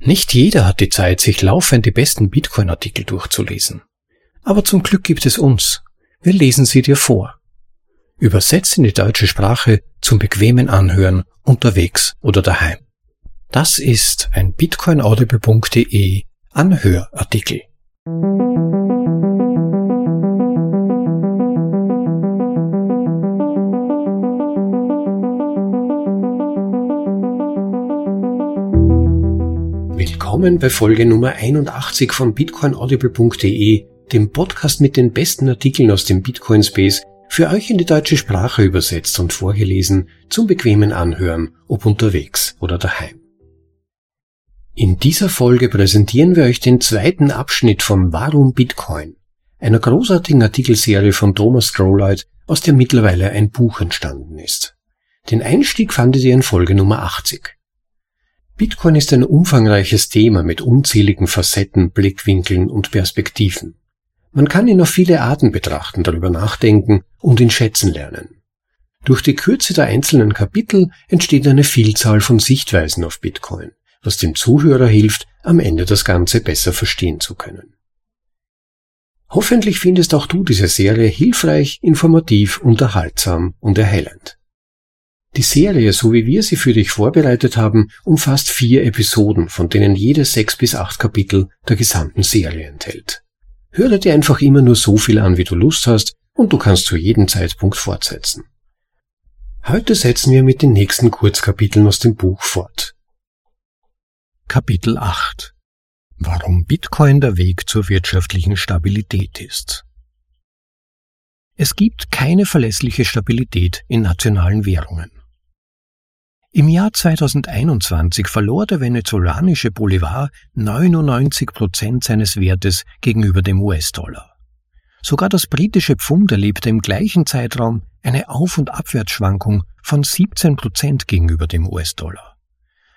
Nicht jeder hat die Zeit, sich laufend die besten Bitcoin-Artikel durchzulesen. Aber zum Glück gibt es uns. Wir lesen sie dir vor. Übersetzt in die deutsche Sprache zum bequemen Anhören unterwegs oder daheim. Das ist ein bitcoinaudible.de Anhörartikel. Willkommen bei Folge Nummer 81 von bitcoinaudible.de, dem Podcast mit den besten Artikeln aus dem Bitcoin Space, für euch in die deutsche Sprache übersetzt und vorgelesen zum bequemen Anhören, ob unterwegs oder daheim. In dieser Folge präsentieren wir euch den zweiten Abschnitt von Warum Bitcoin, einer großartigen Artikelserie von Thomas Strolloyd, aus der mittlerweile ein Buch entstanden ist. Den Einstieg fandet ihr in Folge Nummer 80. Bitcoin ist ein umfangreiches Thema mit unzähligen Facetten, Blickwinkeln und Perspektiven. Man kann ihn auf viele Arten betrachten, darüber nachdenken und ihn schätzen lernen. Durch die Kürze der einzelnen Kapitel entsteht eine Vielzahl von Sichtweisen auf Bitcoin, was dem Zuhörer hilft, am Ende das Ganze besser verstehen zu können. Hoffentlich findest auch du diese Serie hilfreich, informativ, unterhaltsam und erhellend. Die Serie, so wie wir sie für dich vorbereitet haben, umfasst vier Episoden, von denen jede sechs bis acht Kapitel der gesamten Serie enthält. Höre dir einfach immer nur so viel an, wie du Lust hast, und du kannst zu jedem Zeitpunkt fortsetzen. Heute setzen wir mit den nächsten Kurzkapiteln aus dem Buch fort. Kapitel 8 Warum Bitcoin der Weg zur wirtschaftlichen Stabilität ist. Es gibt keine verlässliche Stabilität in nationalen Währungen. Im Jahr 2021 verlor der venezolanische Bolivar 99 Prozent seines Wertes gegenüber dem US-Dollar. Sogar das britische Pfund erlebte im gleichen Zeitraum eine Auf- und Abwärtsschwankung von 17 Prozent gegenüber dem US-Dollar.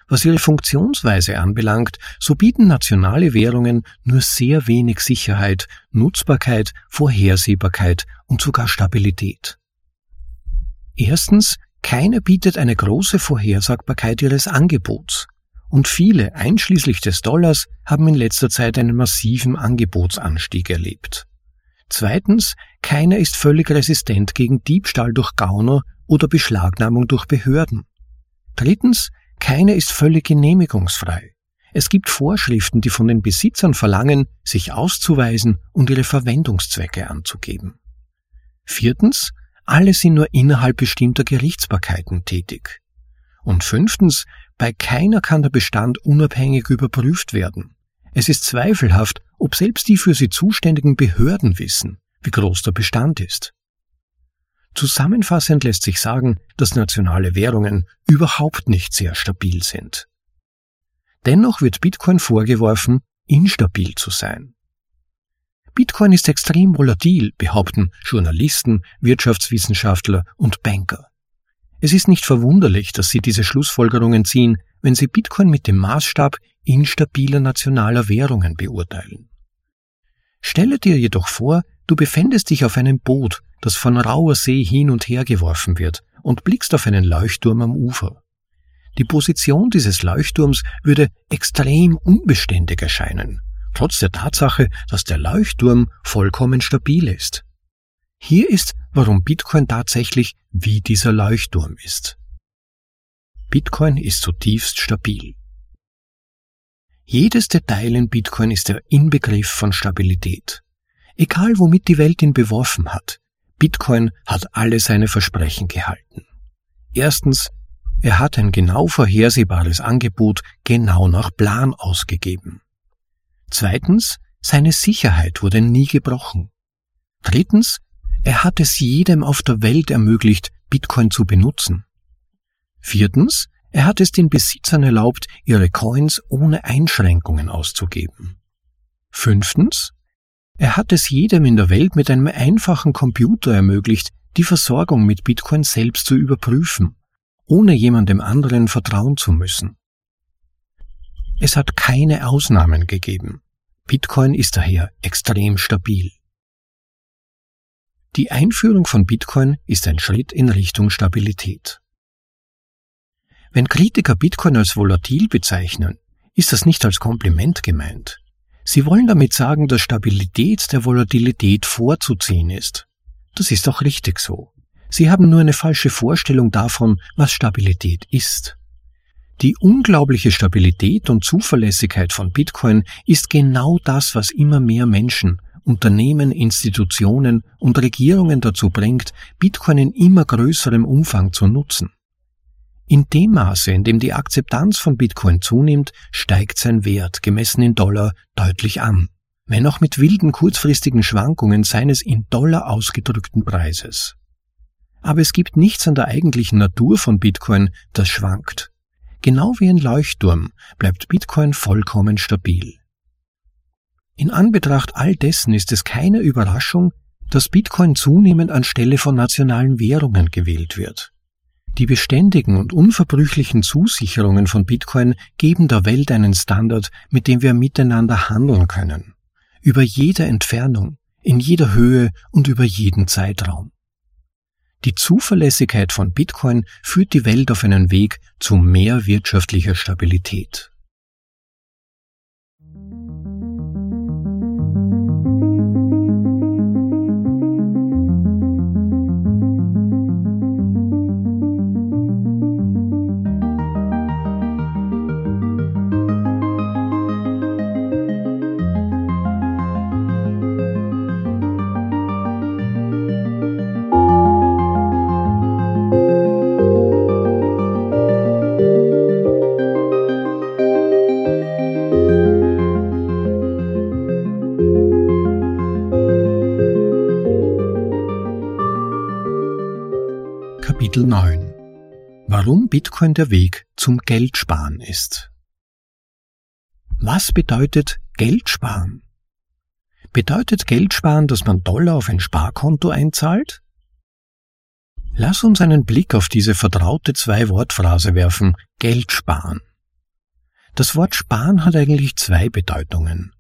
Was ihre Funktionsweise anbelangt, so bieten nationale Währungen nur sehr wenig Sicherheit, Nutzbarkeit, Vorhersehbarkeit und sogar Stabilität. Erstens keine bietet eine große Vorhersagbarkeit ihres Angebots. Und viele, einschließlich des Dollars, haben in letzter Zeit einen massiven Angebotsanstieg erlebt. Zweitens, keiner ist völlig resistent gegen Diebstahl durch Gauner oder Beschlagnahmung durch Behörden. Drittens, keine ist völlig genehmigungsfrei. Es gibt Vorschriften, die von den Besitzern verlangen, sich auszuweisen und ihre Verwendungszwecke anzugeben. Viertens, alle sind nur innerhalb bestimmter Gerichtsbarkeiten tätig. Und fünftens, bei keiner kann der Bestand unabhängig überprüft werden. Es ist zweifelhaft, ob selbst die für sie zuständigen Behörden wissen, wie groß der Bestand ist. Zusammenfassend lässt sich sagen, dass nationale Währungen überhaupt nicht sehr stabil sind. Dennoch wird Bitcoin vorgeworfen, instabil zu sein. Bitcoin ist extrem volatil, behaupten Journalisten, Wirtschaftswissenschaftler und Banker. Es ist nicht verwunderlich, dass sie diese Schlussfolgerungen ziehen, wenn sie Bitcoin mit dem Maßstab instabiler nationaler Währungen beurteilen. Stelle dir jedoch vor, du befändest dich auf einem Boot, das von rauer See hin und her geworfen wird, und blickst auf einen Leuchtturm am Ufer. Die Position dieses Leuchtturms würde extrem unbeständig erscheinen, trotz der Tatsache, dass der Leuchtturm vollkommen stabil ist. Hier ist, warum Bitcoin tatsächlich wie dieser Leuchtturm ist. Bitcoin ist zutiefst stabil. Jedes Detail in Bitcoin ist der Inbegriff von Stabilität. Egal womit die Welt ihn beworfen hat, Bitcoin hat alle seine Versprechen gehalten. Erstens, er hat ein genau vorhersehbares Angebot genau nach Plan ausgegeben. Zweitens, seine Sicherheit wurde nie gebrochen. Drittens, er hat es jedem auf der Welt ermöglicht, Bitcoin zu benutzen. Viertens, er hat es den Besitzern erlaubt, ihre Coins ohne Einschränkungen auszugeben. Fünftens, er hat es jedem in der Welt mit einem einfachen Computer ermöglicht, die Versorgung mit Bitcoin selbst zu überprüfen, ohne jemandem anderen vertrauen zu müssen. Es hat keine Ausnahmen gegeben. Bitcoin ist daher extrem stabil. Die Einführung von Bitcoin ist ein Schritt in Richtung Stabilität. Wenn Kritiker Bitcoin als volatil bezeichnen, ist das nicht als Kompliment gemeint. Sie wollen damit sagen, dass Stabilität der Volatilität vorzuziehen ist. Das ist auch richtig so. Sie haben nur eine falsche Vorstellung davon, was Stabilität ist. Die unglaubliche Stabilität und Zuverlässigkeit von Bitcoin ist genau das, was immer mehr Menschen, Unternehmen, Institutionen und Regierungen dazu bringt, Bitcoin in immer größerem Umfang zu nutzen. In dem Maße, in dem die Akzeptanz von Bitcoin zunimmt, steigt sein Wert, gemessen in Dollar, deutlich an, wenn auch mit wilden kurzfristigen Schwankungen seines in Dollar ausgedrückten Preises. Aber es gibt nichts an der eigentlichen Natur von Bitcoin, das schwankt. Genau wie ein Leuchtturm bleibt Bitcoin vollkommen stabil. In Anbetracht all dessen ist es keine Überraschung, dass Bitcoin zunehmend anstelle von nationalen Währungen gewählt wird. Die beständigen und unverbrüchlichen Zusicherungen von Bitcoin geben der Welt einen Standard, mit dem wir miteinander handeln können. Über jede Entfernung, in jeder Höhe und über jeden Zeitraum. Die Zuverlässigkeit von Bitcoin führt die Welt auf einen Weg zu mehr wirtschaftlicher Stabilität. Bitcoin der Weg zum Geldsparen ist. Was bedeutet Geldsparen? Bedeutet Geldsparen, dass man Dollar auf ein Sparkonto einzahlt? Lass uns einen Blick auf diese vertraute Zwei-Wort-Phrase werfen, Geld sparen. Das Wort sparen hat eigentlich zwei Bedeutungen.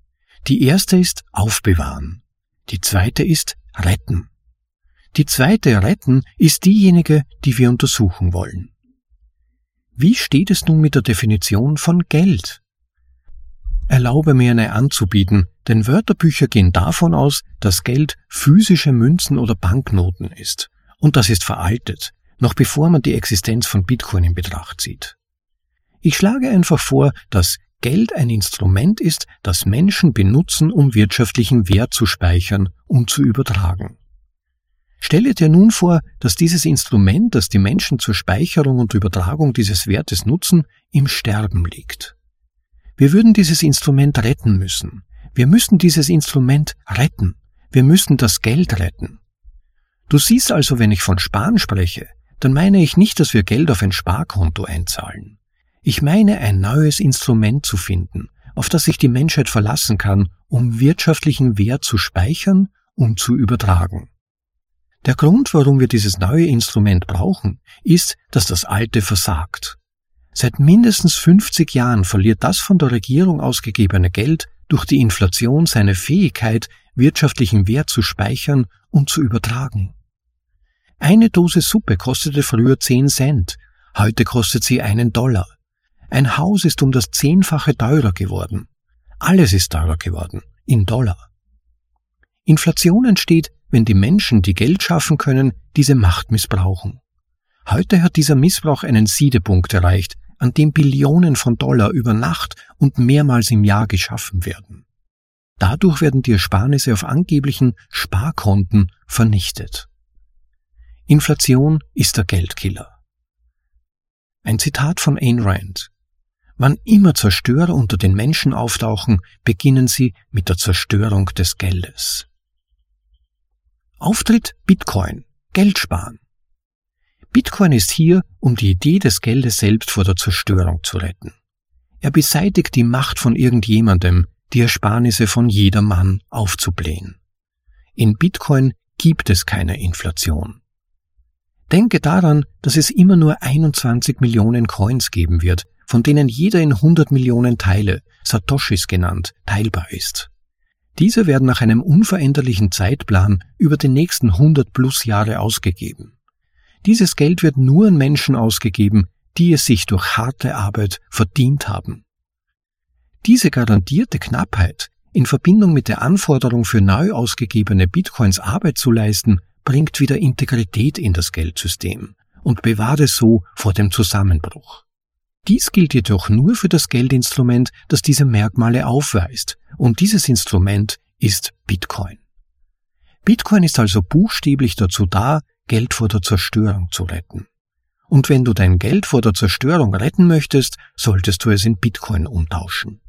Die erste ist aufbewahren. Die zweite ist retten. Die zweite Retten ist diejenige, die wir untersuchen wollen. Wie steht es nun mit der Definition von Geld? Erlaube mir eine anzubieten, denn Wörterbücher gehen davon aus, dass Geld physische Münzen oder Banknoten ist. Und das ist veraltet, noch bevor man die Existenz von Bitcoin in Betracht zieht. Ich schlage einfach vor, dass Geld ein Instrument ist, das Menschen benutzen, um wirtschaftlichen Wert zu speichern und zu übertragen. Stelle dir nun vor, dass dieses Instrument, das die Menschen zur Speicherung und Übertragung dieses Wertes nutzen, im Sterben liegt. Wir würden dieses Instrument retten müssen. Wir müssen dieses Instrument retten. Wir müssen das Geld retten. Du siehst also, wenn ich von Sparen spreche, dann meine ich nicht, dass wir Geld auf ein Sparkonto einzahlen. Ich meine, ein neues Instrument zu finden, auf das sich die Menschheit verlassen kann, um wirtschaftlichen Wert zu speichern und zu übertragen. Der Grund, warum wir dieses neue Instrument brauchen, ist, dass das alte versagt. Seit mindestens 50 Jahren verliert das von der Regierung ausgegebene Geld durch die Inflation seine Fähigkeit, wirtschaftlichen Wert zu speichern und zu übertragen. Eine Dose Suppe kostete früher 10 Cent, heute kostet sie einen Dollar. Ein Haus ist um das Zehnfache teurer geworden. Alles ist teurer geworden, in Dollar. Inflation entsteht, wenn die Menschen, die Geld schaffen können, diese Macht missbrauchen. Heute hat dieser Missbrauch einen Siedepunkt erreicht, an dem Billionen von Dollar über Nacht und mehrmals im Jahr geschaffen werden. Dadurch werden die Ersparnisse auf angeblichen Sparkonten vernichtet. Inflation ist der Geldkiller. Ein Zitat von Ayn Rand. Wann immer Zerstörer unter den Menschen auftauchen, beginnen sie mit der Zerstörung des Geldes. Auftritt Bitcoin. Geld sparen. Bitcoin ist hier, um die Idee des Geldes selbst vor der Zerstörung zu retten. Er beseitigt die Macht von irgendjemandem, die Ersparnisse von jedermann aufzublähen. In Bitcoin gibt es keine Inflation. Denke daran, dass es immer nur 21 Millionen Coins geben wird, von denen jeder in 100 Millionen Teile, Satoshis genannt, teilbar ist. Diese werden nach einem unveränderlichen Zeitplan über die nächsten 100 plus Jahre ausgegeben. Dieses Geld wird nur an Menschen ausgegeben, die es sich durch harte Arbeit verdient haben. Diese garantierte Knappheit in Verbindung mit der Anforderung für neu ausgegebene Bitcoins Arbeit zu leisten, bringt wieder Integrität in das Geldsystem und bewahrt es so vor dem Zusammenbruch. Dies gilt jedoch nur für das Geldinstrument, das diese Merkmale aufweist, und dieses Instrument ist Bitcoin. Bitcoin ist also buchstäblich dazu da, Geld vor der Zerstörung zu retten. Und wenn du dein Geld vor der Zerstörung retten möchtest, solltest du es in Bitcoin umtauschen.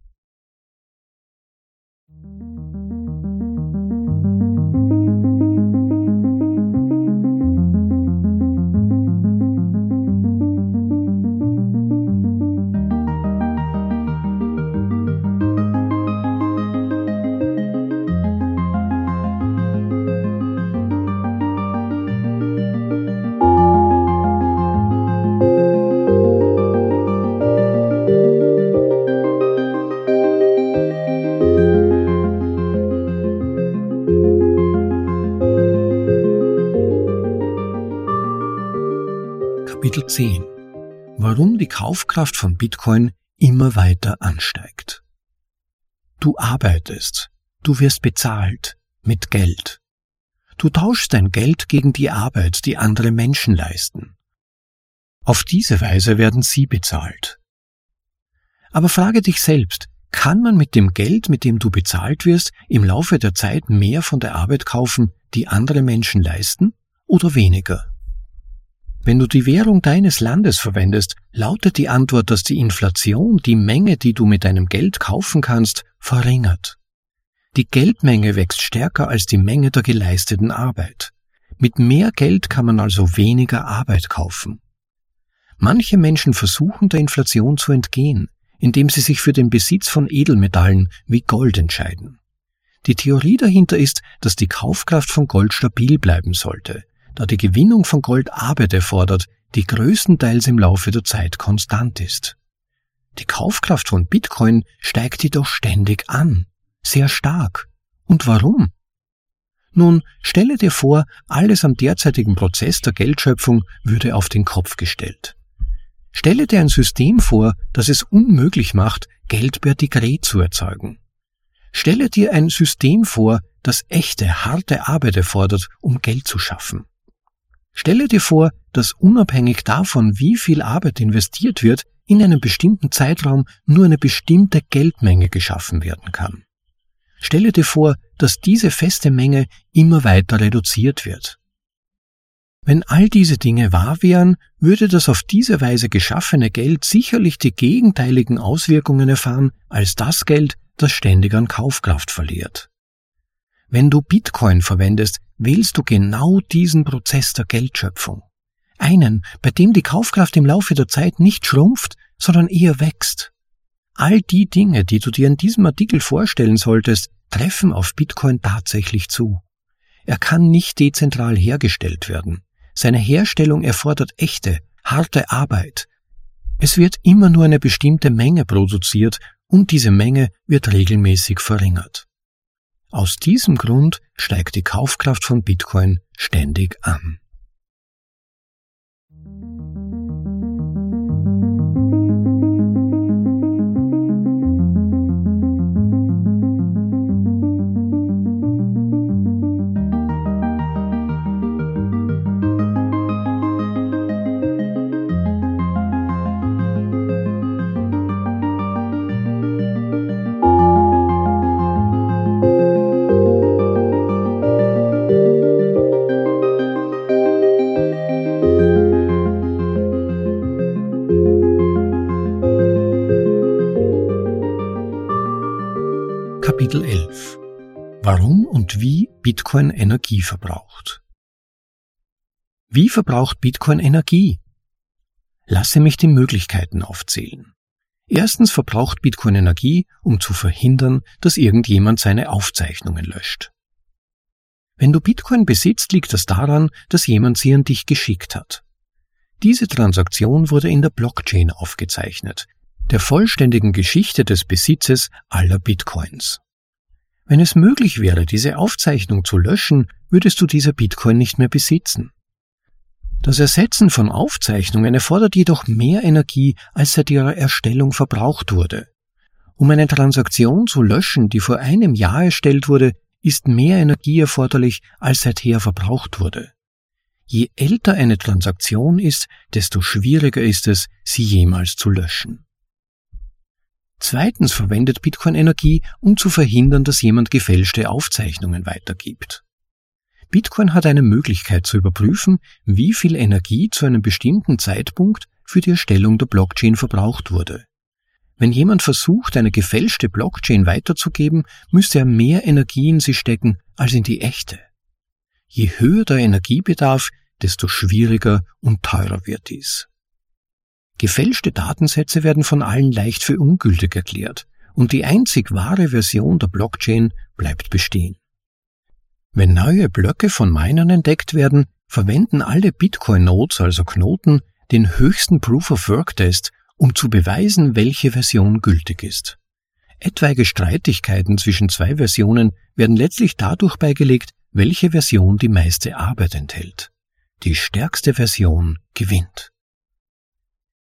10 Warum die Kaufkraft von Bitcoin immer weiter ansteigt. Du arbeitest, du wirst bezahlt mit Geld. Du tauschst dein Geld gegen die Arbeit, die andere Menschen leisten. Auf diese Weise werden sie bezahlt. Aber frage dich selbst, kann man mit dem Geld, mit dem du bezahlt wirst, im Laufe der Zeit mehr von der Arbeit kaufen, die andere Menschen leisten, oder weniger? Wenn du die Währung deines Landes verwendest, lautet die Antwort, dass die Inflation die Menge, die du mit deinem Geld kaufen kannst, verringert. Die Geldmenge wächst stärker als die Menge der geleisteten Arbeit. Mit mehr Geld kann man also weniger Arbeit kaufen. Manche Menschen versuchen der Inflation zu entgehen, indem sie sich für den Besitz von Edelmetallen wie Gold entscheiden. Die Theorie dahinter ist, dass die Kaufkraft von Gold stabil bleiben sollte, da die Gewinnung von Gold Arbeit erfordert, die größtenteils im Laufe der Zeit konstant ist. Die Kaufkraft von Bitcoin steigt jedoch ständig an, sehr stark. Und warum? Nun, stelle dir vor, alles am derzeitigen Prozess der Geldschöpfung würde auf den Kopf gestellt. Stelle dir ein System vor, das es unmöglich macht, Geld per Dekret zu erzeugen. Stelle dir ein System vor, das echte, harte Arbeit erfordert, um Geld zu schaffen. Stelle dir vor, dass unabhängig davon, wie viel Arbeit investiert wird, in einem bestimmten Zeitraum nur eine bestimmte Geldmenge geschaffen werden kann. Stelle dir vor, dass diese feste Menge immer weiter reduziert wird. Wenn all diese Dinge wahr wären, würde das auf diese Weise geschaffene Geld sicherlich die gegenteiligen Auswirkungen erfahren als das Geld, das ständig an Kaufkraft verliert. Wenn du Bitcoin verwendest, wählst du genau diesen Prozess der Geldschöpfung. Einen, bei dem die Kaufkraft im Laufe der Zeit nicht schrumpft, sondern eher wächst. All die Dinge, die du dir in diesem Artikel vorstellen solltest, treffen auf Bitcoin tatsächlich zu. Er kann nicht dezentral hergestellt werden. Seine Herstellung erfordert echte, harte Arbeit. Es wird immer nur eine bestimmte Menge produziert und diese Menge wird regelmäßig verringert. Aus diesem Grund steigt die Kaufkraft von Bitcoin ständig an. Bitcoin Energie verbraucht. Wie verbraucht Bitcoin Energie? Lasse mich die Möglichkeiten aufzählen. Erstens verbraucht Bitcoin Energie, um zu verhindern, dass irgendjemand seine Aufzeichnungen löscht. Wenn du Bitcoin besitzt, liegt das daran, dass jemand sie an dich geschickt hat. Diese Transaktion wurde in der Blockchain aufgezeichnet, der vollständigen Geschichte des Besitzes aller Bitcoins. Wenn es möglich wäre, diese Aufzeichnung zu löschen, würdest du dieser Bitcoin nicht mehr besitzen. Das Ersetzen von Aufzeichnungen erfordert jedoch mehr Energie, als seit ihrer Erstellung verbraucht wurde. Um eine Transaktion zu löschen, die vor einem Jahr erstellt wurde, ist mehr Energie erforderlich, als seither verbraucht wurde. Je älter eine Transaktion ist, desto schwieriger ist es, sie jemals zu löschen. Zweitens verwendet Bitcoin Energie, um zu verhindern, dass jemand gefälschte Aufzeichnungen weitergibt. Bitcoin hat eine Möglichkeit zu überprüfen, wie viel Energie zu einem bestimmten Zeitpunkt für die Erstellung der Blockchain verbraucht wurde. Wenn jemand versucht, eine gefälschte Blockchain weiterzugeben, müsste er mehr Energie in sie stecken als in die echte. Je höher der Energiebedarf, desto schwieriger und teurer wird dies. Gefälschte Datensätze werden von allen leicht für ungültig erklärt und die einzig wahre Version der Blockchain bleibt bestehen. Wenn neue Blöcke von Minern entdeckt werden, verwenden alle Bitcoin-Nodes, also Knoten, den höchsten Proof-of-Work-Test, um zu beweisen, welche Version gültig ist. Etwaige Streitigkeiten zwischen zwei Versionen werden letztlich dadurch beigelegt, welche Version die meiste Arbeit enthält. Die stärkste Version gewinnt.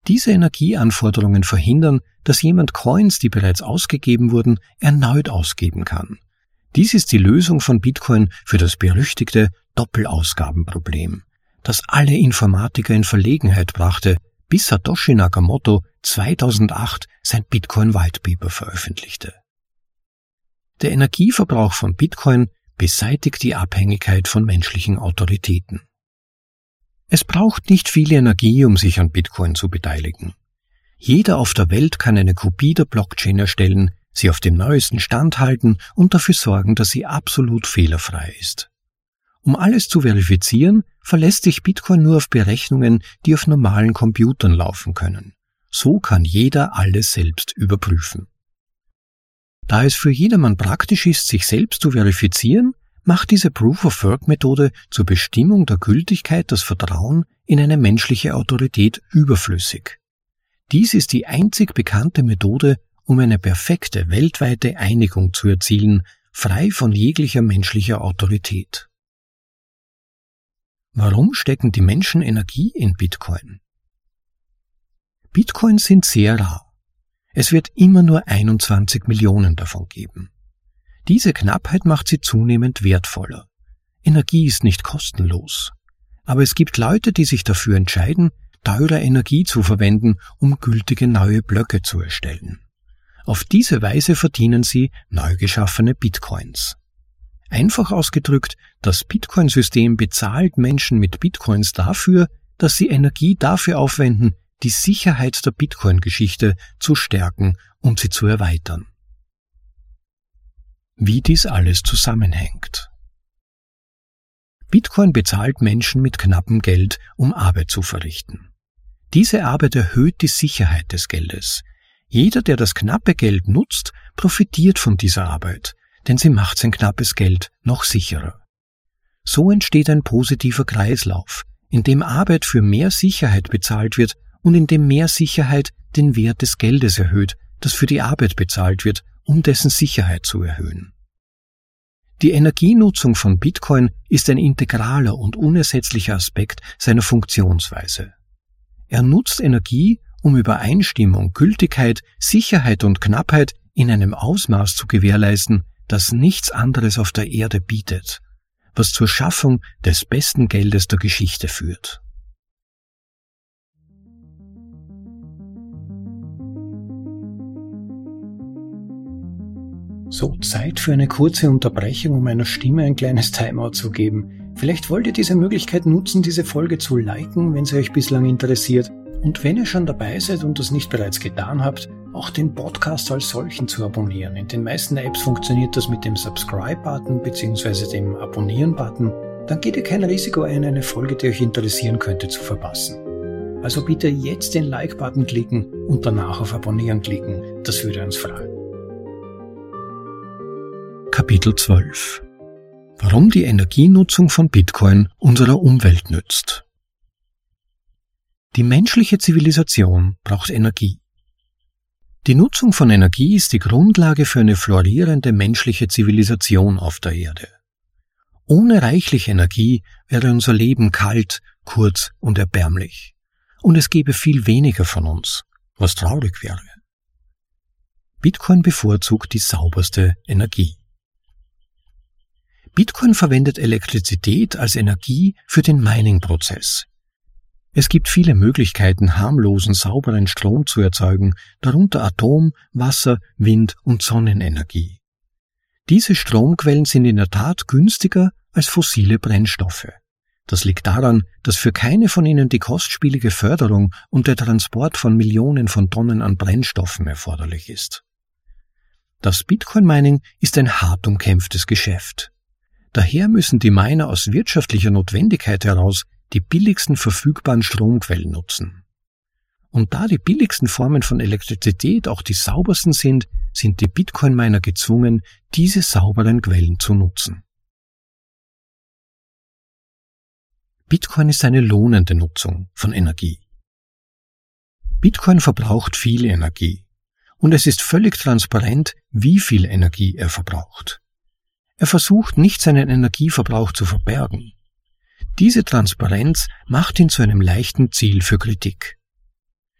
Diese Energieanforderungen verhindern, dass jemand Coins, die bereits ausgegeben wurden, erneut ausgeben kann. Dies ist die Lösung von Bitcoin für das berüchtigte Doppelausgabenproblem, das alle Informatiker in Verlegenheit brachte, bis Satoshi Nakamoto 2008 sein Bitcoin White Paper veröffentlichte. Der Energieverbrauch von Bitcoin beseitigt die Abhängigkeit von menschlichen Autoritäten. Es braucht nicht viel Energie, um sich an Bitcoin zu beteiligen. Jeder auf der Welt kann eine Kopie der Blockchain erstellen, sie auf dem neuesten Stand halten und dafür sorgen, dass sie absolut fehlerfrei ist. Um alles zu verifizieren, verlässt sich Bitcoin nur auf Berechnungen, die auf normalen Computern laufen können. So kann jeder alles selbst überprüfen. Da es für jedermann praktisch ist, sich selbst zu verifizieren, macht diese Proof-of-Work-Methode zur Bestimmung der Gültigkeit das Vertrauen in eine menschliche Autorität überflüssig. Dies ist die einzig bekannte Methode, um eine perfekte weltweite Einigung zu erzielen, frei von jeglicher menschlicher Autorität. Warum stecken die Menschen Energie in Bitcoin? Bitcoins sind sehr rar. Es wird immer nur 21 Millionen davon geben. Diese Knappheit macht sie zunehmend wertvoller. Energie ist nicht kostenlos. Aber es gibt Leute, die sich dafür entscheiden, teure Energie zu verwenden, um gültige neue Blöcke zu erstellen. Auf diese Weise verdienen sie neu geschaffene Bitcoins. Einfach ausgedrückt, das Bitcoin-System bezahlt Menschen mit Bitcoins dafür, dass sie Energie dafür aufwenden, die Sicherheit der Bitcoin-Geschichte zu stärken und sie zu erweitern wie dies alles zusammenhängt. Bitcoin bezahlt Menschen mit knappem Geld, um Arbeit zu verrichten. Diese Arbeit erhöht die Sicherheit des Geldes. Jeder, der das knappe Geld nutzt, profitiert von dieser Arbeit, denn sie macht sein knappes Geld noch sicherer. So entsteht ein positiver Kreislauf, in dem Arbeit für mehr Sicherheit bezahlt wird und in dem mehr Sicherheit den Wert des Geldes erhöht, das für die Arbeit bezahlt wird um dessen Sicherheit zu erhöhen. Die Energienutzung von Bitcoin ist ein integraler und unersetzlicher Aspekt seiner Funktionsweise. Er nutzt Energie, um Übereinstimmung, Gültigkeit, Sicherheit und Knappheit in einem Ausmaß zu gewährleisten, das nichts anderes auf der Erde bietet, was zur Schaffung des besten Geldes der Geschichte führt. So, Zeit für eine kurze Unterbrechung, um meiner Stimme ein kleines Timeout zu geben. Vielleicht wollt ihr diese Möglichkeit nutzen, diese Folge zu liken, wenn sie euch bislang interessiert. Und wenn ihr schon dabei seid und das nicht bereits getan habt, auch den Podcast als solchen zu abonnieren. In den meisten Apps funktioniert das mit dem Subscribe-Button bzw. dem Abonnieren-Button. Dann geht ihr kein Risiko ein, eine Folge, die euch interessieren könnte, zu verpassen. Also bitte jetzt den Like-Button klicken und danach auf Abonnieren klicken. Das würde uns freuen. Kapitel 12 Warum die Energienutzung von Bitcoin unserer Umwelt nützt. Die menschliche Zivilisation braucht Energie. Die Nutzung von Energie ist die Grundlage für eine florierende menschliche Zivilisation auf der Erde. Ohne reichlich Energie wäre unser Leben kalt, kurz und erbärmlich. Und es gäbe viel weniger von uns, was traurig wäre. Bitcoin bevorzugt die sauberste Energie. Bitcoin verwendet Elektrizität als Energie für den Mining-Prozess. Es gibt viele Möglichkeiten, harmlosen, sauberen Strom zu erzeugen, darunter Atom-, Wasser-, Wind- und Sonnenenergie. Diese Stromquellen sind in der Tat günstiger als fossile Brennstoffe. Das liegt daran, dass für keine von ihnen die kostspielige Förderung und der Transport von Millionen von Tonnen an Brennstoffen erforderlich ist. Das Bitcoin-Mining ist ein hart umkämpftes Geschäft. Daher müssen die Miner aus wirtschaftlicher Notwendigkeit heraus die billigsten verfügbaren Stromquellen nutzen. Und da die billigsten Formen von Elektrizität auch die saubersten sind, sind die Bitcoin-Miner gezwungen, diese sauberen Quellen zu nutzen. Bitcoin ist eine lohnende Nutzung von Energie. Bitcoin verbraucht viel Energie und es ist völlig transparent, wie viel Energie er verbraucht. Er versucht nicht seinen Energieverbrauch zu verbergen. Diese Transparenz macht ihn zu einem leichten Ziel für Kritik.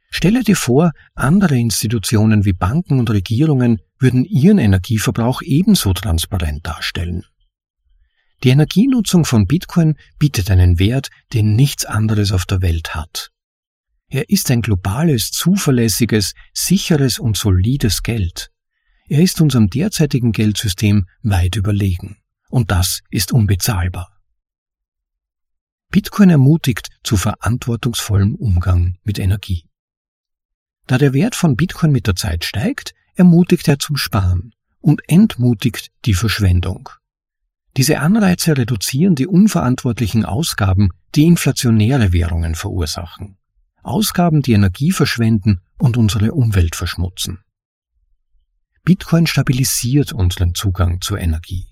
Stelle dir vor, andere Institutionen wie Banken und Regierungen würden ihren Energieverbrauch ebenso transparent darstellen. Die Energienutzung von Bitcoin bietet einen Wert, den nichts anderes auf der Welt hat. Er ist ein globales, zuverlässiges, sicheres und solides Geld. Er ist unserem derzeitigen Geldsystem weit überlegen. Und das ist unbezahlbar. Bitcoin ermutigt zu verantwortungsvollem Umgang mit Energie. Da der Wert von Bitcoin mit der Zeit steigt, ermutigt er zum Sparen und entmutigt die Verschwendung. Diese Anreize reduzieren die unverantwortlichen Ausgaben, die inflationäre Währungen verursachen. Ausgaben, die Energie verschwenden und unsere Umwelt verschmutzen. Bitcoin stabilisiert unseren Zugang zur Energie.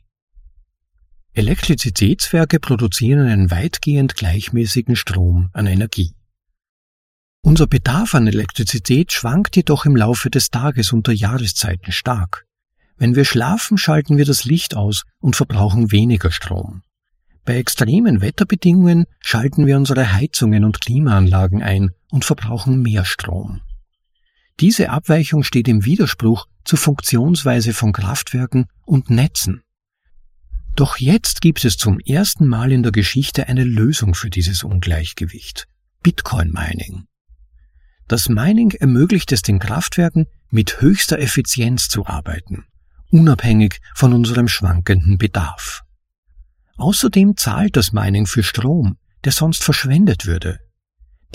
Elektrizitätswerke produzieren einen weitgehend gleichmäßigen Strom an Energie. Unser Bedarf an Elektrizität schwankt jedoch im Laufe des Tages und der Jahreszeiten stark. Wenn wir schlafen, schalten wir das Licht aus und verbrauchen weniger Strom. Bei extremen Wetterbedingungen schalten wir unsere Heizungen und Klimaanlagen ein und verbrauchen mehr Strom. Diese Abweichung steht im Widerspruch zur Funktionsweise von Kraftwerken und Netzen. Doch jetzt gibt es zum ersten Mal in der Geschichte eine Lösung für dieses Ungleichgewicht. Bitcoin Mining. Das Mining ermöglicht es den Kraftwerken, mit höchster Effizienz zu arbeiten, unabhängig von unserem schwankenden Bedarf. Außerdem zahlt das Mining für Strom, der sonst verschwendet würde.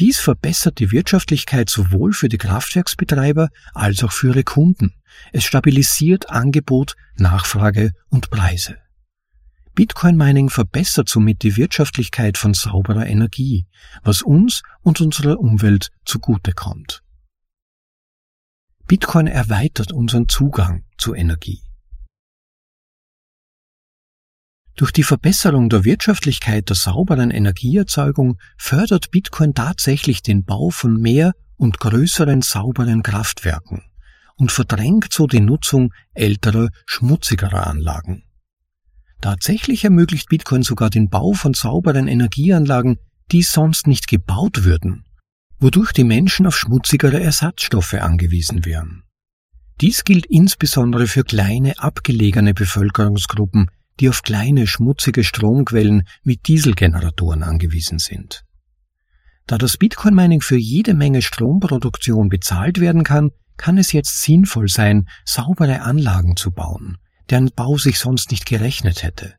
Dies verbessert die Wirtschaftlichkeit sowohl für die Kraftwerksbetreiber als auch für ihre Kunden. Es stabilisiert Angebot, Nachfrage und Preise. Bitcoin Mining verbessert somit die Wirtschaftlichkeit von sauberer Energie, was uns und unserer Umwelt zugutekommt. Bitcoin erweitert unseren Zugang zu Energie. Durch die Verbesserung der Wirtschaftlichkeit der sauberen Energieerzeugung fördert Bitcoin tatsächlich den Bau von mehr und größeren sauberen Kraftwerken und verdrängt so die Nutzung älterer, schmutzigerer Anlagen. Tatsächlich ermöglicht Bitcoin sogar den Bau von sauberen Energieanlagen, die sonst nicht gebaut würden, wodurch die Menschen auf schmutzigere Ersatzstoffe angewiesen wären. Dies gilt insbesondere für kleine, abgelegene Bevölkerungsgruppen, die auf kleine, schmutzige Stromquellen wie Dieselgeneratoren angewiesen sind. Da das Bitcoin-Mining für jede Menge Stromproduktion bezahlt werden kann, kann es jetzt sinnvoll sein, saubere Anlagen zu bauen, deren Bau sich sonst nicht gerechnet hätte.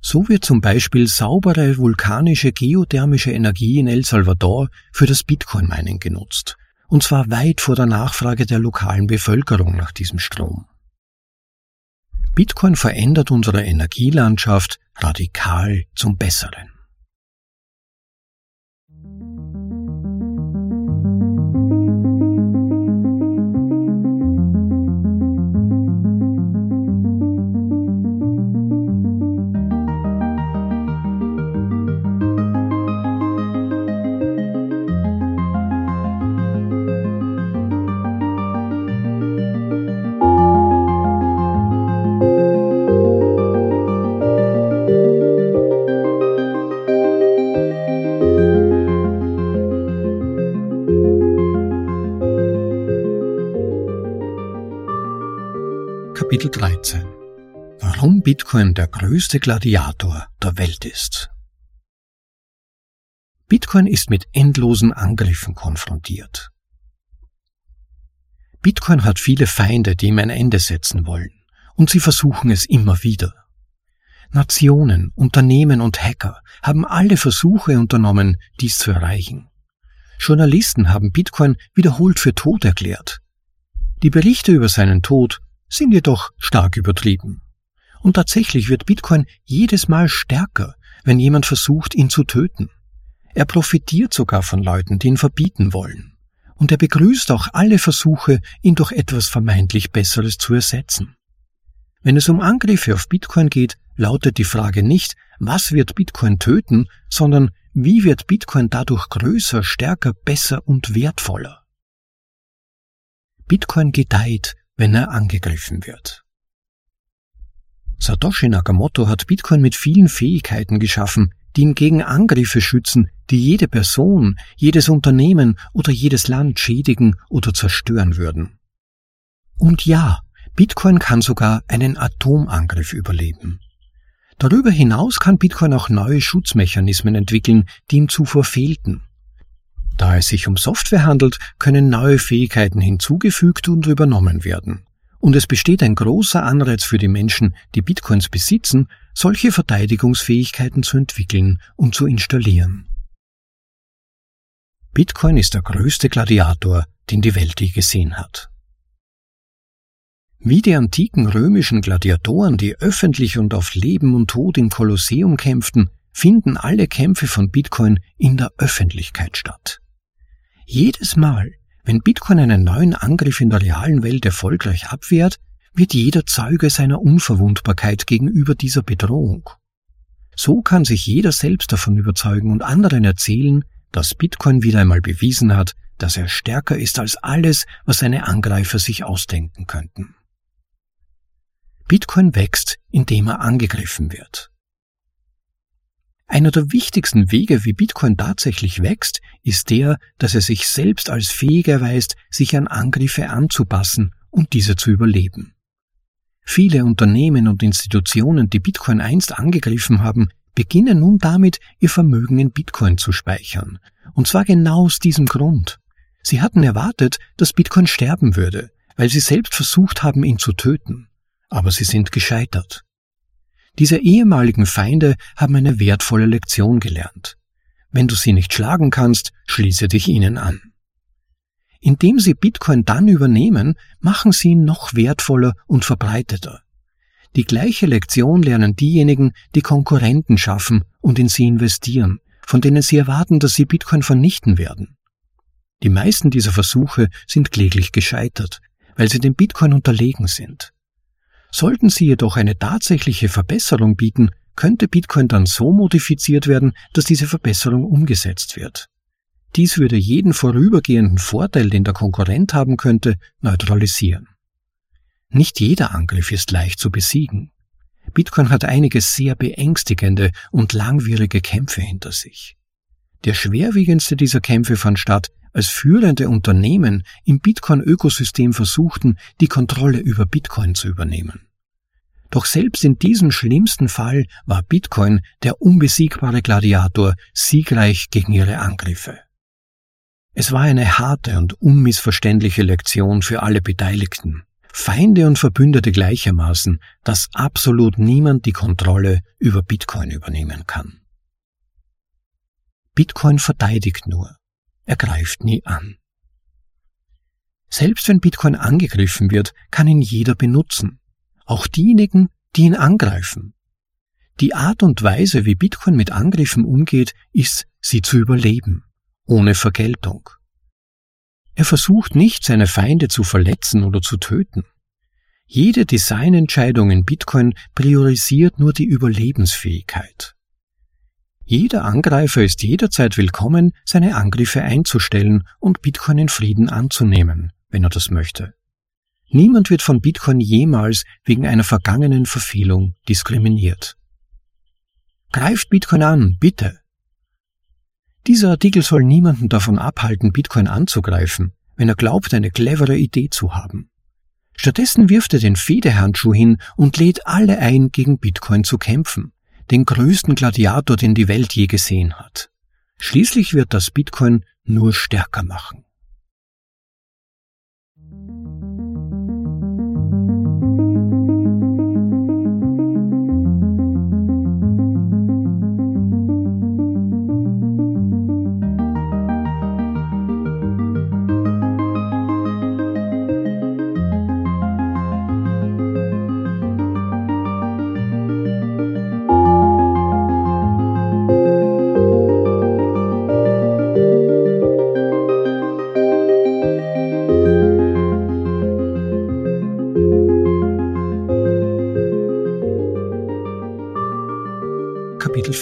So wird zum Beispiel saubere vulkanische geothermische Energie in El Salvador für das Bitcoin-Mining genutzt, und zwar weit vor der Nachfrage der lokalen Bevölkerung nach diesem Strom. Bitcoin verändert unsere Energielandschaft radikal zum Besseren. Kapitel 13 Warum Bitcoin der größte Gladiator der Welt ist. Bitcoin ist mit endlosen Angriffen konfrontiert. Bitcoin hat viele Feinde, die ihm ein Ende setzen wollen, und sie versuchen es immer wieder. Nationen, Unternehmen und Hacker haben alle Versuche unternommen, dies zu erreichen. Journalisten haben Bitcoin wiederholt für tot erklärt. Die Berichte über seinen Tod sind jedoch stark übertrieben. Und tatsächlich wird Bitcoin jedes Mal stärker, wenn jemand versucht, ihn zu töten. Er profitiert sogar von Leuten, die ihn verbieten wollen. Und er begrüßt auch alle Versuche, ihn durch etwas vermeintlich Besseres zu ersetzen. Wenn es um Angriffe auf Bitcoin geht, lautet die Frage nicht, was wird Bitcoin töten, sondern wie wird Bitcoin dadurch größer, stärker, besser und wertvoller? Bitcoin gedeiht, wenn er angegriffen wird. Satoshi Nakamoto hat Bitcoin mit vielen Fähigkeiten geschaffen, die ihn gegen Angriffe schützen, die jede Person, jedes Unternehmen oder jedes Land schädigen oder zerstören würden. Und ja, Bitcoin kann sogar einen Atomangriff überleben. Darüber hinaus kann Bitcoin auch neue Schutzmechanismen entwickeln, die ihm zuvor fehlten. Da es sich um Software handelt, können neue Fähigkeiten hinzugefügt und übernommen werden. Und es besteht ein großer Anreiz für die Menschen, die Bitcoins besitzen, solche Verteidigungsfähigkeiten zu entwickeln und zu installieren. Bitcoin ist der größte Gladiator, den die Welt je gesehen hat. Wie die antiken römischen Gladiatoren, die öffentlich und auf Leben und Tod im Kolosseum kämpften, finden alle Kämpfe von Bitcoin in der Öffentlichkeit statt. Jedes Mal, wenn Bitcoin einen neuen Angriff in der realen Welt erfolgreich abwehrt, wird jeder Zeuge seiner Unverwundbarkeit gegenüber dieser Bedrohung. So kann sich jeder selbst davon überzeugen und anderen erzählen, dass Bitcoin wieder einmal bewiesen hat, dass er stärker ist als alles, was seine Angreifer sich ausdenken könnten. Bitcoin wächst, indem er angegriffen wird. Einer der wichtigsten Wege, wie Bitcoin tatsächlich wächst, ist der, dass er sich selbst als fähig erweist, sich an Angriffe anzupassen und diese zu überleben. Viele Unternehmen und Institutionen, die Bitcoin einst angegriffen haben, beginnen nun damit, ihr Vermögen in Bitcoin zu speichern. Und zwar genau aus diesem Grund. Sie hatten erwartet, dass Bitcoin sterben würde, weil sie selbst versucht haben, ihn zu töten aber sie sind gescheitert. Diese ehemaligen Feinde haben eine wertvolle Lektion gelernt. Wenn du sie nicht schlagen kannst, schließe dich ihnen an. Indem sie Bitcoin dann übernehmen, machen sie ihn noch wertvoller und verbreiteter. Die gleiche Lektion lernen diejenigen, die Konkurrenten schaffen und in sie investieren, von denen sie erwarten, dass sie Bitcoin vernichten werden. Die meisten dieser Versuche sind kläglich gescheitert, weil sie dem Bitcoin unterlegen sind. Sollten sie jedoch eine tatsächliche Verbesserung bieten, könnte Bitcoin dann so modifiziert werden, dass diese Verbesserung umgesetzt wird. Dies würde jeden vorübergehenden Vorteil, den der Konkurrent haben könnte, neutralisieren. Nicht jeder Angriff ist leicht zu besiegen. Bitcoin hat einige sehr beängstigende und langwierige Kämpfe hinter sich. Der schwerwiegendste dieser Kämpfe fand statt, als führende Unternehmen im Bitcoin-Ökosystem versuchten, die Kontrolle über Bitcoin zu übernehmen. Doch selbst in diesem schlimmsten Fall war Bitcoin der unbesiegbare Gladiator siegreich gegen ihre Angriffe. Es war eine harte und unmissverständliche Lektion für alle Beteiligten, Feinde und Verbündete gleichermaßen, dass absolut niemand die Kontrolle über Bitcoin übernehmen kann. Bitcoin verteidigt nur. Er greift nie an. Selbst wenn Bitcoin angegriffen wird, kann ihn jeder benutzen. Auch diejenigen, die ihn angreifen. Die Art und Weise, wie Bitcoin mit Angriffen umgeht, ist, sie zu überleben, ohne Vergeltung. Er versucht nicht, seine Feinde zu verletzen oder zu töten. Jede Designentscheidung in Bitcoin priorisiert nur die Überlebensfähigkeit. Jeder Angreifer ist jederzeit willkommen, seine Angriffe einzustellen und Bitcoin in Frieden anzunehmen, wenn er das möchte. Niemand wird von Bitcoin jemals wegen einer vergangenen Verfehlung diskriminiert. Greift Bitcoin an, bitte. Dieser Artikel soll niemanden davon abhalten, Bitcoin anzugreifen, wenn er glaubt, eine clevere Idee zu haben. Stattdessen wirft er den Fehdehandschuh hin und lädt alle ein, gegen Bitcoin zu kämpfen, den größten Gladiator, den die Welt je gesehen hat. Schließlich wird das Bitcoin nur stärker machen.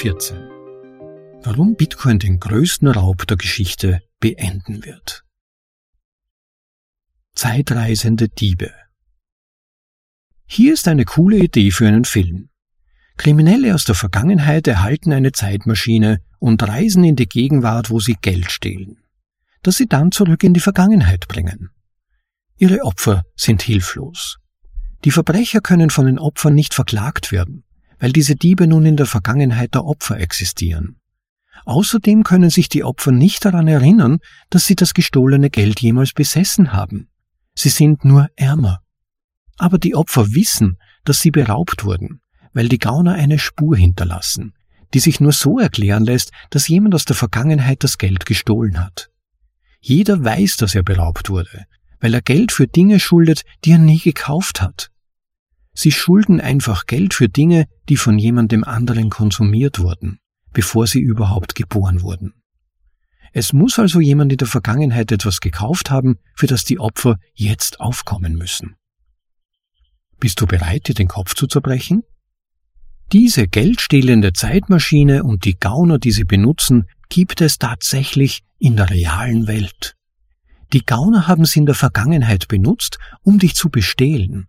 Kapitel 14 Warum Bitcoin den größten Raub der Geschichte beenden wird. Zeitreisende Diebe Hier ist eine coole Idee für einen Film. Kriminelle aus der Vergangenheit erhalten eine Zeitmaschine und reisen in die Gegenwart, wo sie Geld stehlen, das sie dann zurück in die Vergangenheit bringen. Ihre Opfer sind hilflos. Die Verbrecher können von den Opfern nicht verklagt werden weil diese Diebe nun in der Vergangenheit der Opfer existieren. Außerdem können sich die Opfer nicht daran erinnern, dass sie das gestohlene Geld jemals besessen haben. Sie sind nur ärmer. Aber die Opfer wissen, dass sie beraubt wurden, weil die Gauner eine Spur hinterlassen, die sich nur so erklären lässt, dass jemand aus der Vergangenheit das Geld gestohlen hat. Jeder weiß, dass er beraubt wurde, weil er Geld für Dinge schuldet, die er nie gekauft hat. Sie schulden einfach Geld für Dinge, die von jemandem anderen konsumiert wurden, bevor sie überhaupt geboren wurden. Es muss also jemand in der Vergangenheit etwas gekauft haben, für das die Opfer jetzt aufkommen müssen. Bist du bereit, dir den Kopf zu zerbrechen? Diese geldstehlende Zeitmaschine und die Gauner, die sie benutzen, gibt es tatsächlich in der realen Welt. Die Gauner haben sie in der Vergangenheit benutzt, um dich zu bestehlen,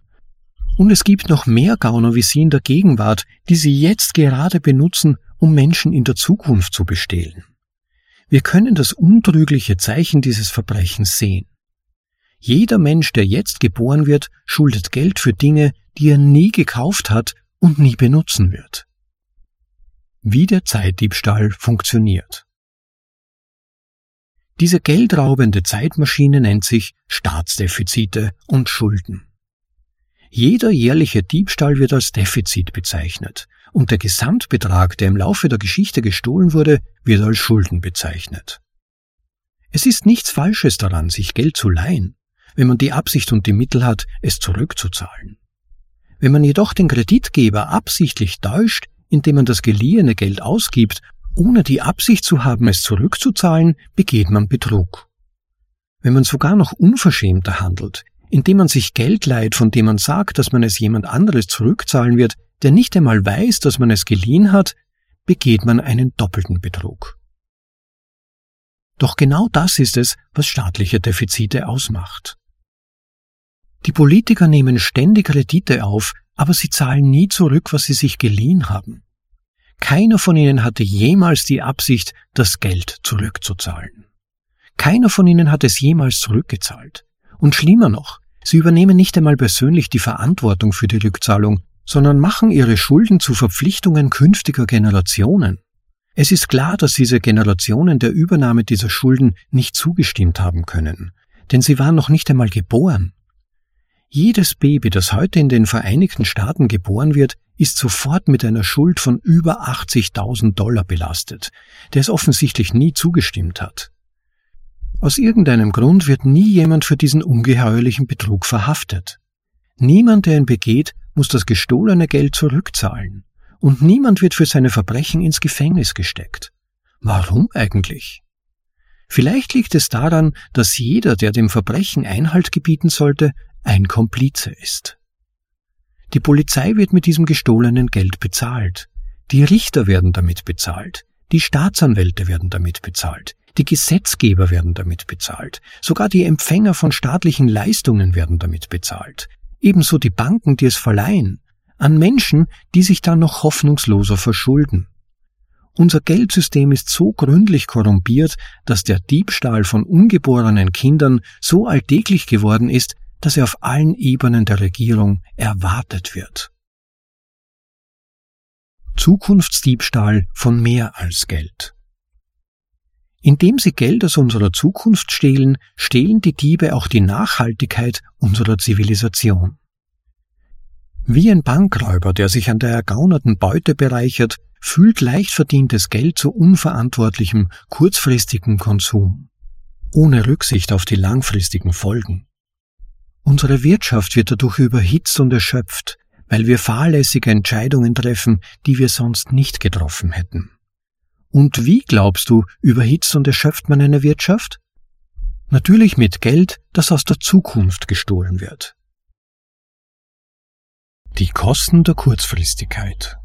und es gibt noch mehr Gauner wie Sie in der Gegenwart, die Sie jetzt gerade benutzen, um Menschen in der Zukunft zu bestehlen. Wir können das untrügliche Zeichen dieses Verbrechens sehen. Jeder Mensch, der jetzt geboren wird, schuldet Geld für Dinge, die er nie gekauft hat und nie benutzen wird. Wie der Zeitdiebstahl funktioniert. Diese geldraubende Zeitmaschine nennt sich Staatsdefizite und Schulden. Jeder jährliche Diebstahl wird als Defizit bezeichnet und der Gesamtbetrag, der im Laufe der Geschichte gestohlen wurde, wird als Schulden bezeichnet. Es ist nichts Falsches daran, sich Geld zu leihen, wenn man die Absicht und die Mittel hat, es zurückzuzahlen. Wenn man jedoch den Kreditgeber absichtlich täuscht, indem man das geliehene Geld ausgibt, ohne die Absicht zu haben, es zurückzuzahlen, begeht man Betrug. Wenn man sogar noch unverschämter handelt, indem man sich Geld leiht, von dem man sagt, dass man es jemand anderes zurückzahlen wird, der nicht einmal weiß, dass man es geliehen hat, begeht man einen doppelten Betrug. Doch genau das ist es, was staatliche Defizite ausmacht. Die Politiker nehmen ständig Kredite auf, aber sie zahlen nie zurück, was sie sich geliehen haben. Keiner von ihnen hatte jemals die Absicht, das Geld zurückzuzahlen. Keiner von ihnen hat es jemals zurückgezahlt. Und schlimmer noch, Sie übernehmen nicht einmal persönlich die Verantwortung für die Rückzahlung, sondern machen ihre Schulden zu Verpflichtungen künftiger Generationen. Es ist klar, dass diese Generationen der Übernahme dieser Schulden nicht zugestimmt haben können, denn sie waren noch nicht einmal geboren. Jedes Baby, das heute in den Vereinigten Staaten geboren wird, ist sofort mit einer Schuld von über 80.000 Dollar belastet, der es offensichtlich nie zugestimmt hat. Aus irgendeinem Grund wird nie jemand für diesen ungeheuerlichen Betrug verhaftet. Niemand, der ihn begeht, muss das gestohlene Geld zurückzahlen. Und niemand wird für seine Verbrechen ins Gefängnis gesteckt. Warum eigentlich? Vielleicht liegt es daran, dass jeder, der dem Verbrechen Einhalt gebieten sollte, ein Komplize ist. Die Polizei wird mit diesem gestohlenen Geld bezahlt. Die Richter werden damit bezahlt. Die Staatsanwälte werden damit bezahlt. Die Gesetzgeber werden damit bezahlt. Sogar die Empfänger von staatlichen Leistungen werden damit bezahlt. Ebenso die Banken, die es verleihen. An Menschen, die sich dann noch hoffnungsloser verschulden. Unser Geldsystem ist so gründlich korrumpiert, dass der Diebstahl von ungeborenen Kindern so alltäglich geworden ist, dass er auf allen Ebenen der Regierung erwartet wird. Zukunftsdiebstahl von mehr als Geld. Indem sie Geld aus unserer Zukunft stehlen, stehlen die Diebe auch die Nachhaltigkeit unserer Zivilisation. Wie ein Bankräuber, der sich an der ergaunerten Beute bereichert, fühlt leicht verdientes Geld zu unverantwortlichem, kurzfristigem Konsum, ohne Rücksicht auf die langfristigen Folgen. Unsere Wirtschaft wird dadurch überhitzt und erschöpft, weil wir fahrlässige Entscheidungen treffen, die wir sonst nicht getroffen hätten. Und wie glaubst du, überhitzt und erschöpft man eine Wirtschaft? Natürlich mit Geld, das aus der Zukunft gestohlen wird. Die Kosten der Kurzfristigkeit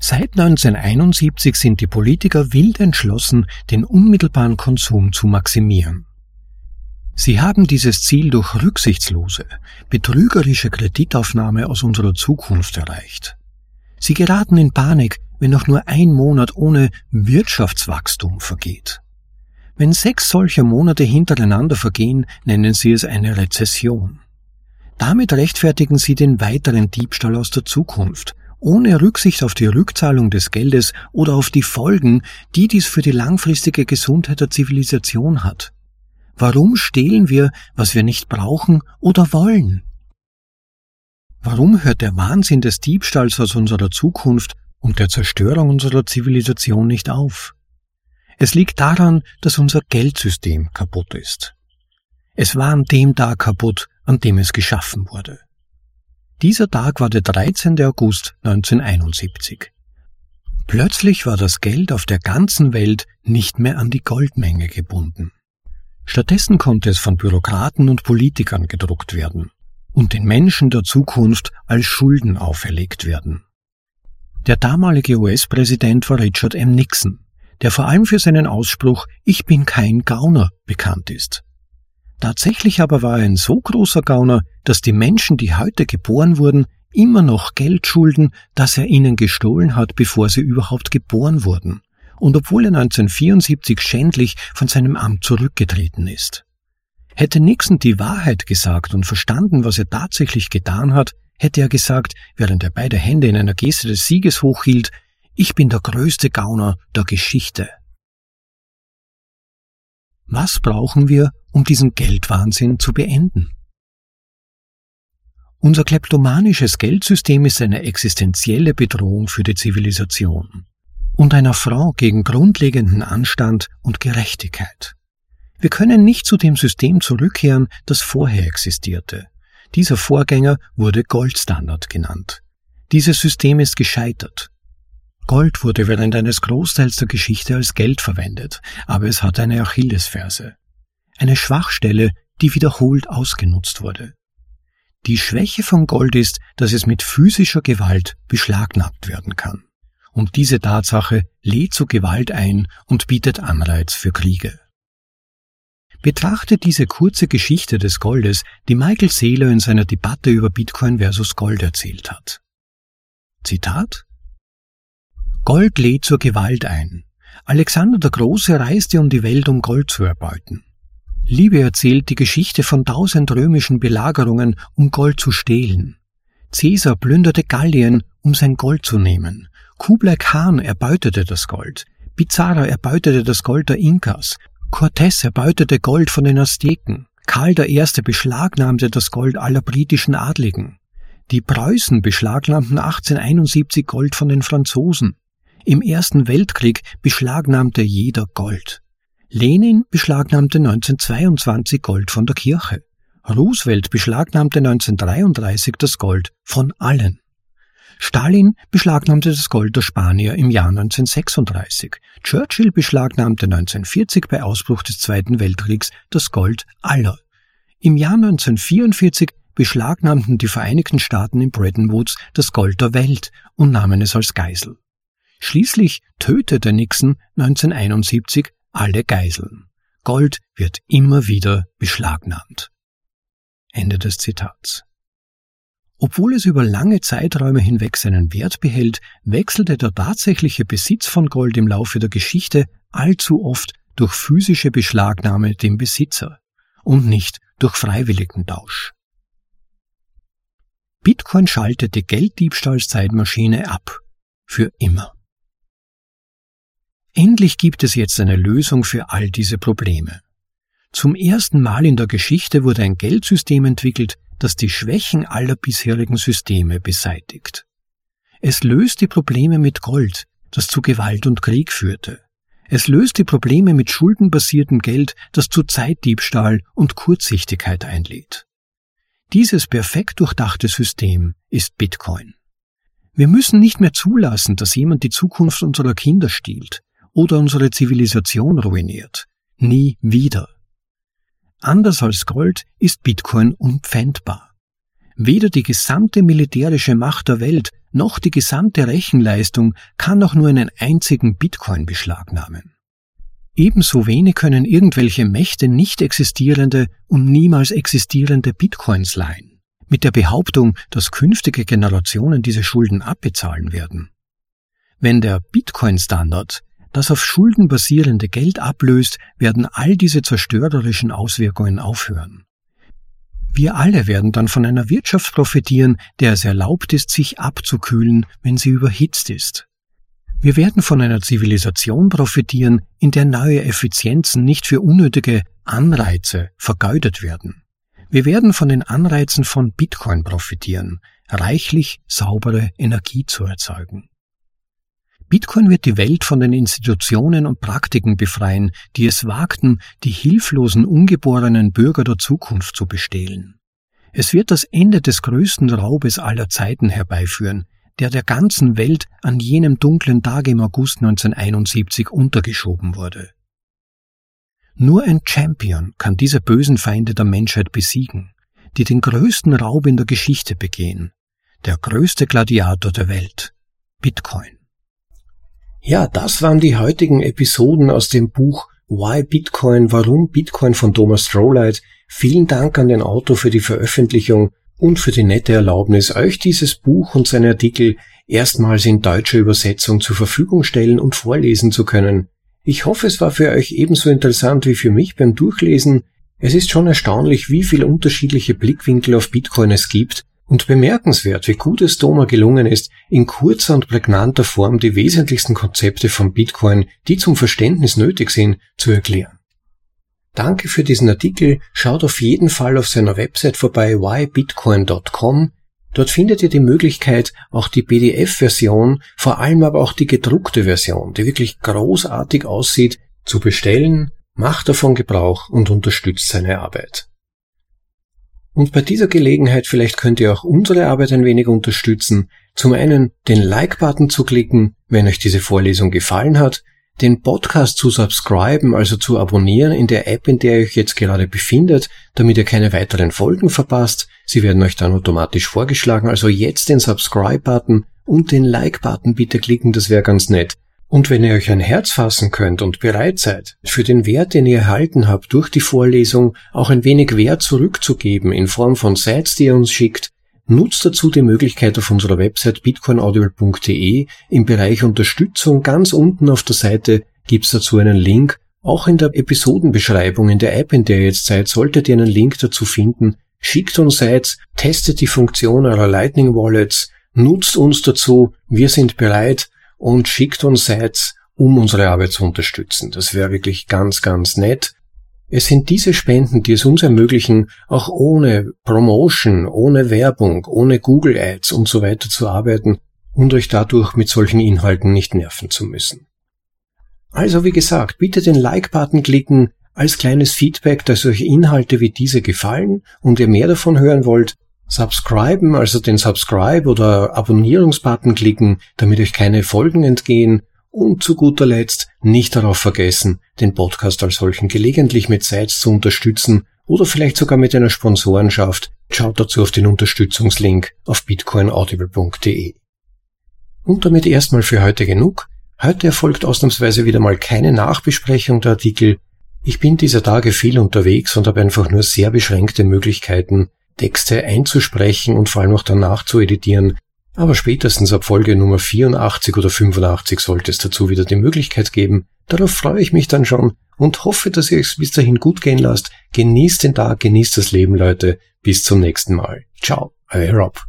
Seit 1971 sind die Politiker wild entschlossen, den unmittelbaren Konsum zu maximieren. Sie haben dieses Ziel durch rücksichtslose, betrügerische Kreditaufnahme aus unserer Zukunft erreicht. Sie geraten in Panik, wenn noch nur ein Monat ohne Wirtschaftswachstum vergeht. Wenn sechs solcher Monate hintereinander vergehen, nennen sie es eine Rezession. Damit rechtfertigen sie den weiteren Diebstahl aus der Zukunft, ohne Rücksicht auf die Rückzahlung des Geldes oder auf die Folgen, die dies für die langfristige Gesundheit der Zivilisation hat. Warum stehlen wir, was wir nicht brauchen oder wollen? Warum hört der Wahnsinn des Diebstahls aus unserer Zukunft und der Zerstörung unserer Zivilisation nicht auf? Es liegt daran, dass unser Geldsystem kaputt ist. Es war an dem Tag kaputt, an dem es geschaffen wurde. Dieser Tag war der 13. August 1971. Plötzlich war das Geld auf der ganzen Welt nicht mehr an die Goldmenge gebunden. Stattdessen konnte es von Bürokraten und Politikern gedruckt werden und den Menschen der Zukunft als Schulden auferlegt werden. Der damalige US-Präsident war Richard M. Nixon, der vor allem für seinen Ausspruch Ich bin kein Gauner bekannt ist. Tatsächlich aber war er ein so großer Gauner, dass die Menschen, die heute geboren wurden, immer noch Geld schulden, das er ihnen gestohlen hat, bevor sie überhaupt geboren wurden und obwohl er 1974 schändlich von seinem Amt zurückgetreten ist. Hätte Nixon die Wahrheit gesagt und verstanden, was er tatsächlich getan hat, hätte er gesagt, während er beide Hände in einer Geste des Sieges hochhielt, ich bin der größte Gauner der Geschichte. Was brauchen wir, um diesen Geldwahnsinn zu beenden? Unser kleptomanisches Geldsystem ist eine existenzielle Bedrohung für die Zivilisation und einer Frau gegen grundlegenden Anstand und Gerechtigkeit. Wir können nicht zu dem System zurückkehren, das vorher existierte. Dieser Vorgänger wurde Goldstandard genannt. Dieses System ist gescheitert. Gold wurde während eines Großteils der Geschichte als Geld verwendet, aber es hat eine Achillesferse. Eine Schwachstelle, die wiederholt ausgenutzt wurde. Die Schwäche von Gold ist, dass es mit physischer Gewalt beschlagnahmt werden kann und diese Tatsache lädt zu Gewalt ein und bietet Anreiz für Kriege. Betrachtet diese kurze Geschichte des Goldes, die Michael Saylor in seiner Debatte über Bitcoin versus Gold erzählt hat. Zitat Gold lädt zur Gewalt ein. Alexander der Große reiste um die Welt, um Gold zu erbeuten. Liebe erzählt die Geschichte von tausend römischen Belagerungen, um Gold zu stehlen. Caesar plünderte Gallien, um sein Gold zu nehmen. Kublai Khan erbeutete das Gold. Pizarro erbeutete das Gold der Inkas. Cortés erbeutete Gold von den Azteken. Karl I. beschlagnahmte das Gold aller britischen Adligen. Die Preußen beschlagnahmten 1871 Gold von den Franzosen. Im Ersten Weltkrieg beschlagnahmte jeder Gold. Lenin beschlagnahmte 1922 Gold von der Kirche. Roosevelt beschlagnahmte 1933 das Gold von allen. Stalin beschlagnahmte das Gold der Spanier im Jahr 1936. Churchill beschlagnahmte 1940 bei Ausbruch des Zweiten Weltkriegs das Gold aller. Im Jahr 1944 beschlagnahmten die Vereinigten Staaten in Bretton Woods das Gold der Welt und nahmen es als Geisel. Schließlich tötete Nixon 1971 alle Geiseln. Gold wird immer wieder beschlagnahmt. Ende des Zitats. Obwohl es über lange Zeiträume hinweg seinen Wert behält, wechselte der tatsächliche Besitz von Gold im Laufe der Geschichte allzu oft durch physische Beschlagnahme dem Besitzer. und nicht durch freiwilligen Tausch. Bitcoin schaltet die Gelddiebstahlszeitmaschine ab. Für immer. Endlich gibt es jetzt eine Lösung für all diese Probleme. Zum ersten Mal in der Geschichte wurde ein Geldsystem entwickelt, das die Schwächen aller bisherigen Systeme beseitigt. Es löst die Probleme mit Gold, das zu Gewalt und Krieg führte. Es löst die Probleme mit schuldenbasiertem Geld, das zu Zeitdiebstahl und Kurzsichtigkeit einlädt. Dieses perfekt durchdachte System ist Bitcoin. Wir müssen nicht mehr zulassen, dass jemand die Zukunft unserer Kinder stiehlt oder unsere Zivilisation ruiniert. Nie wieder. Anders als Gold ist Bitcoin unpfändbar. Weder die gesamte militärische Macht der Welt noch die gesamte Rechenleistung kann auch nur einen einzigen Bitcoin beschlagnahmen. Ebenso wenig können irgendwelche Mächte nicht existierende und niemals existierende Bitcoins leihen, mit der Behauptung, dass künftige Generationen diese Schulden abbezahlen werden. Wenn der Bitcoin-Standard das auf Schulden basierende Geld ablöst, werden all diese zerstörerischen Auswirkungen aufhören. Wir alle werden dann von einer Wirtschaft profitieren, der es erlaubt ist, sich abzukühlen, wenn sie überhitzt ist. Wir werden von einer Zivilisation profitieren, in der neue Effizienzen nicht für unnötige Anreize vergeudet werden. Wir werden von den Anreizen von Bitcoin profitieren, reichlich saubere Energie zu erzeugen. Bitcoin wird die Welt von den Institutionen und Praktiken befreien, die es wagten, die hilflosen ungeborenen Bürger der Zukunft zu bestehlen. Es wird das Ende des größten Raubes aller Zeiten herbeiführen, der der ganzen Welt an jenem dunklen Tag im August 1971 untergeschoben wurde. Nur ein Champion kann diese bösen Feinde der Menschheit besiegen, die den größten Raub in der Geschichte begehen, der größte Gladiator der Welt, Bitcoin. Ja, das waren die heutigen Episoden aus dem Buch Why Bitcoin, warum Bitcoin von Thomas Strohlight. Vielen Dank an den Autor für die Veröffentlichung und für die nette Erlaubnis, euch dieses Buch und seine Artikel erstmals in deutscher Übersetzung zur Verfügung stellen und vorlesen zu können. Ich hoffe, es war für euch ebenso interessant wie für mich beim Durchlesen. Es ist schon erstaunlich, wie viele unterschiedliche Blickwinkel auf Bitcoin es gibt und bemerkenswert, wie gut es Doma gelungen ist, in kurzer und prägnanter Form die wesentlichsten Konzepte von Bitcoin, die zum Verständnis nötig sind, zu erklären. Danke für diesen Artikel. Schaut auf jeden Fall auf seiner Website vorbei whybitcoin.com. Dort findet ihr die Möglichkeit, auch die PDF-Version, vor allem aber auch die gedruckte Version, die wirklich großartig aussieht, zu bestellen. Macht davon Gebrauch und unterstützt seine Arbeit. Und bei dieser Gelegenheit vielleicht könnt ihr auch unsere Arbeit ein wenig unterstützen. Zum einen den Like-Button zu klicken, wenn euch diese Vorlesung gefallen hat, den Podcast zu subscriben, also zu abonnieren in der App, in der ihr euch jetzt gerade befindet, damit ihr keine weiteren Folgen verpasst. Sie werden euch dann automatisch vorgeschlagen, also jetzt den Subscribe-Button und den Like-Button bitte klicken, das wäre ganz nett. Und wenn ihr euch ein Herz fassen könnt und bereit seid, für den Wert, den ihr erhalten habt durch die Vorlesung, auch ein wenig Wert zurückzugeben in Form von Sites, die ihr uns schickt, nutzt dazu die Möglichkeit auf unserer Website bitcoinaudible.de im Bereich Unterstützung ganz unten auf der Seite gibt's dazu einen Link. Auch in der Episodenbeschreibung in der App, in der ihr jetzt seid, solltet ihr einen Link dazu finden. Schickt uns Sites, testet die Funktion eurer Lightning Wallets, nutzt uns dazu, wir sind bereit, und schickt uns Sites, um unsere Arbeit zu unterstützen. Das wäre wirklich ganz, ganz nett. Es sind diese Spenden, die es uns ermöglichen, auch ohne Promotion, ohne Werbung, ohne Google Ads und so weiter zu arbeiten und euch dadurch mit solchen Inhalten nicht nerven zu müssen. Also wie gesagt, bitte den Like-Button klicken als kleines Feedback, dass euch Inhalte wie diese gefallen und ihr mehr davon hören wollt, subscriben, also den Subscribe oder Abonnierungsbutton klicken, damit euch keine Folgen entgehen und zu guter Letzt nicht darauf vergessen, den Podcast als solchen gelegentlich mit Sites zu unterstützen oder vielleicht sogar mit einer Sponsorenschaft. Schaut dazu auf den Unterstützungslink auf bitcoinaudible.de. Und damit erstmal für heute genug. Heute erfolgt ausnahmsweise wieder mal keine Nachbesprechung der Artikel. Ich bin dieser Tage viel unterwegs und habe einfach nur sehr beschränkte Möglichkeiten, Texte einzusprechen und vor allem auch danach zu editieren. Aber spätestens ab Folge Nummer 84 oder 85 sollte es dazu wieder die Möglichkeit geben. Darauf freue ich mich dann schon und hoffe, dass ihr es bis dahin gut gehen lasst. Genießt den Tag, genießt das Leben, Leute. Bis zum nächsten Mal. Ciao, euer Rob.